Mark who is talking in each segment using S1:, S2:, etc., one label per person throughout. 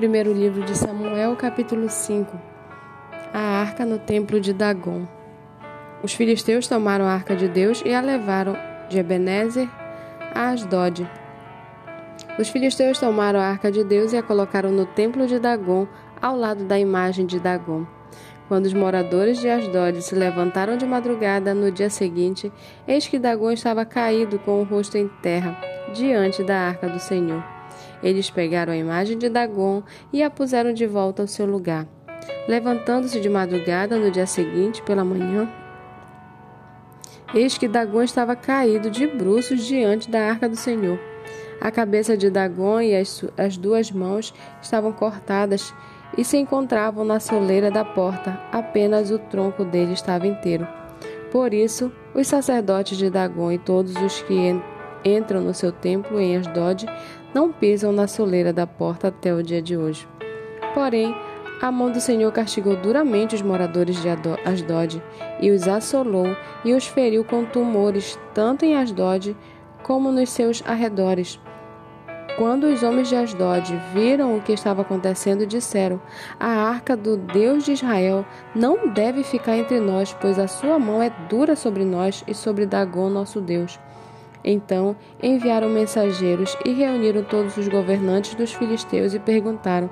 S1: Primeiro livro de Samuel, capítulo 5. A arca no templo de Dagon. Os filisteus tomaram a arca de Deus e a levaram de Ebenezer a Asdod. Os filisteus tomaram a arca de Deus e a colocaram no templo de Dagon, ao lado da imagem de Dagon. Quando os moradores de Asdod se levantaram de madrugada no dia seguinte, eis que Dagon estava caído com o rosto em terra, diante da arca do Senhor. Eles pegaram a imagem de Dagon e a puseram de volta ao seu lugar. Levantando-se de madrugada no dia seguinte, pela manhã, eis que Dagon estava caído de bruços diante da arca do Senhor. A cabeça de Dagon e as, as duas mãos estavam cortadas e se encontravam na soleira da porta, apenas o tronco dele estava inteiro. Por isso, os sacerdotes de Dagon e todos os que entram no seu templo em Asdod não pisam na soleira da porta até o dia de hoje. Porém, a mão do Senhor castigou duramente os moradores de Asdod e os assolou e os feriu com tumores, tanto em Asdod como nos seus arredores. Quando os homens de Asdod viram o que estava acontecendo, disseram: A arca do Deus de Israel não deve ficar entre nós, pois a sua mão é dura sobre nós e sobre Dagon, nosso Deus. Então enviaram mensageiros e reuniram todos os governantes dos filisteus e perguntaram: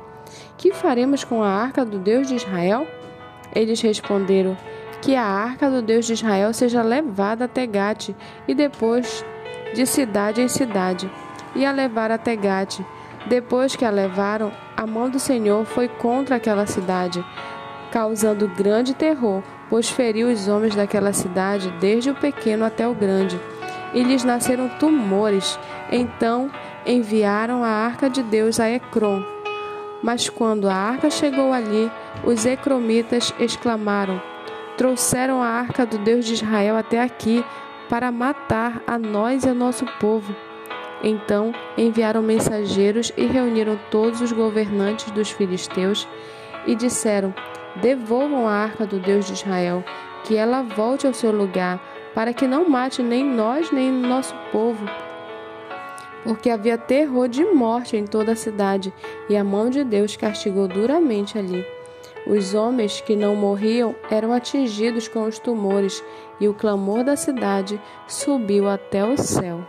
S1: Que faremos com a arca do Deus de Israel? Eles responderam: Que a arca do Deus de Israel seja levada até Gate e depois de cidade em cidade, e a levar até Gate. Depois que a levaram, a mão do Senhor foi contra aquela cidade, causando grande terror, pois feriu os homens daquela cidade, desde o pequeno até o grande e lhes nasceram tumores. Então enviaram a arca de Deus a Ecrom. Mas quando a arca chegou ali, os ecromitas exclamaram: Trouxeram a arca do Deus de Israel até aqui para matar a nós e a nosso povo. Então enviaram mensageiros e reuniram todos os governantes dos filisteus e disseram: Devolvam a arca do Deus de Israel, que ela volte ao seu lugar para que não mate nem nós nem nosso povo. Porque havia terror de morte em toda a cidade, e a mão de Deus castigou duramente ali. Os homens que não morriam eram atingidos com os tumores, e o clamor da cidade subiu até o céu.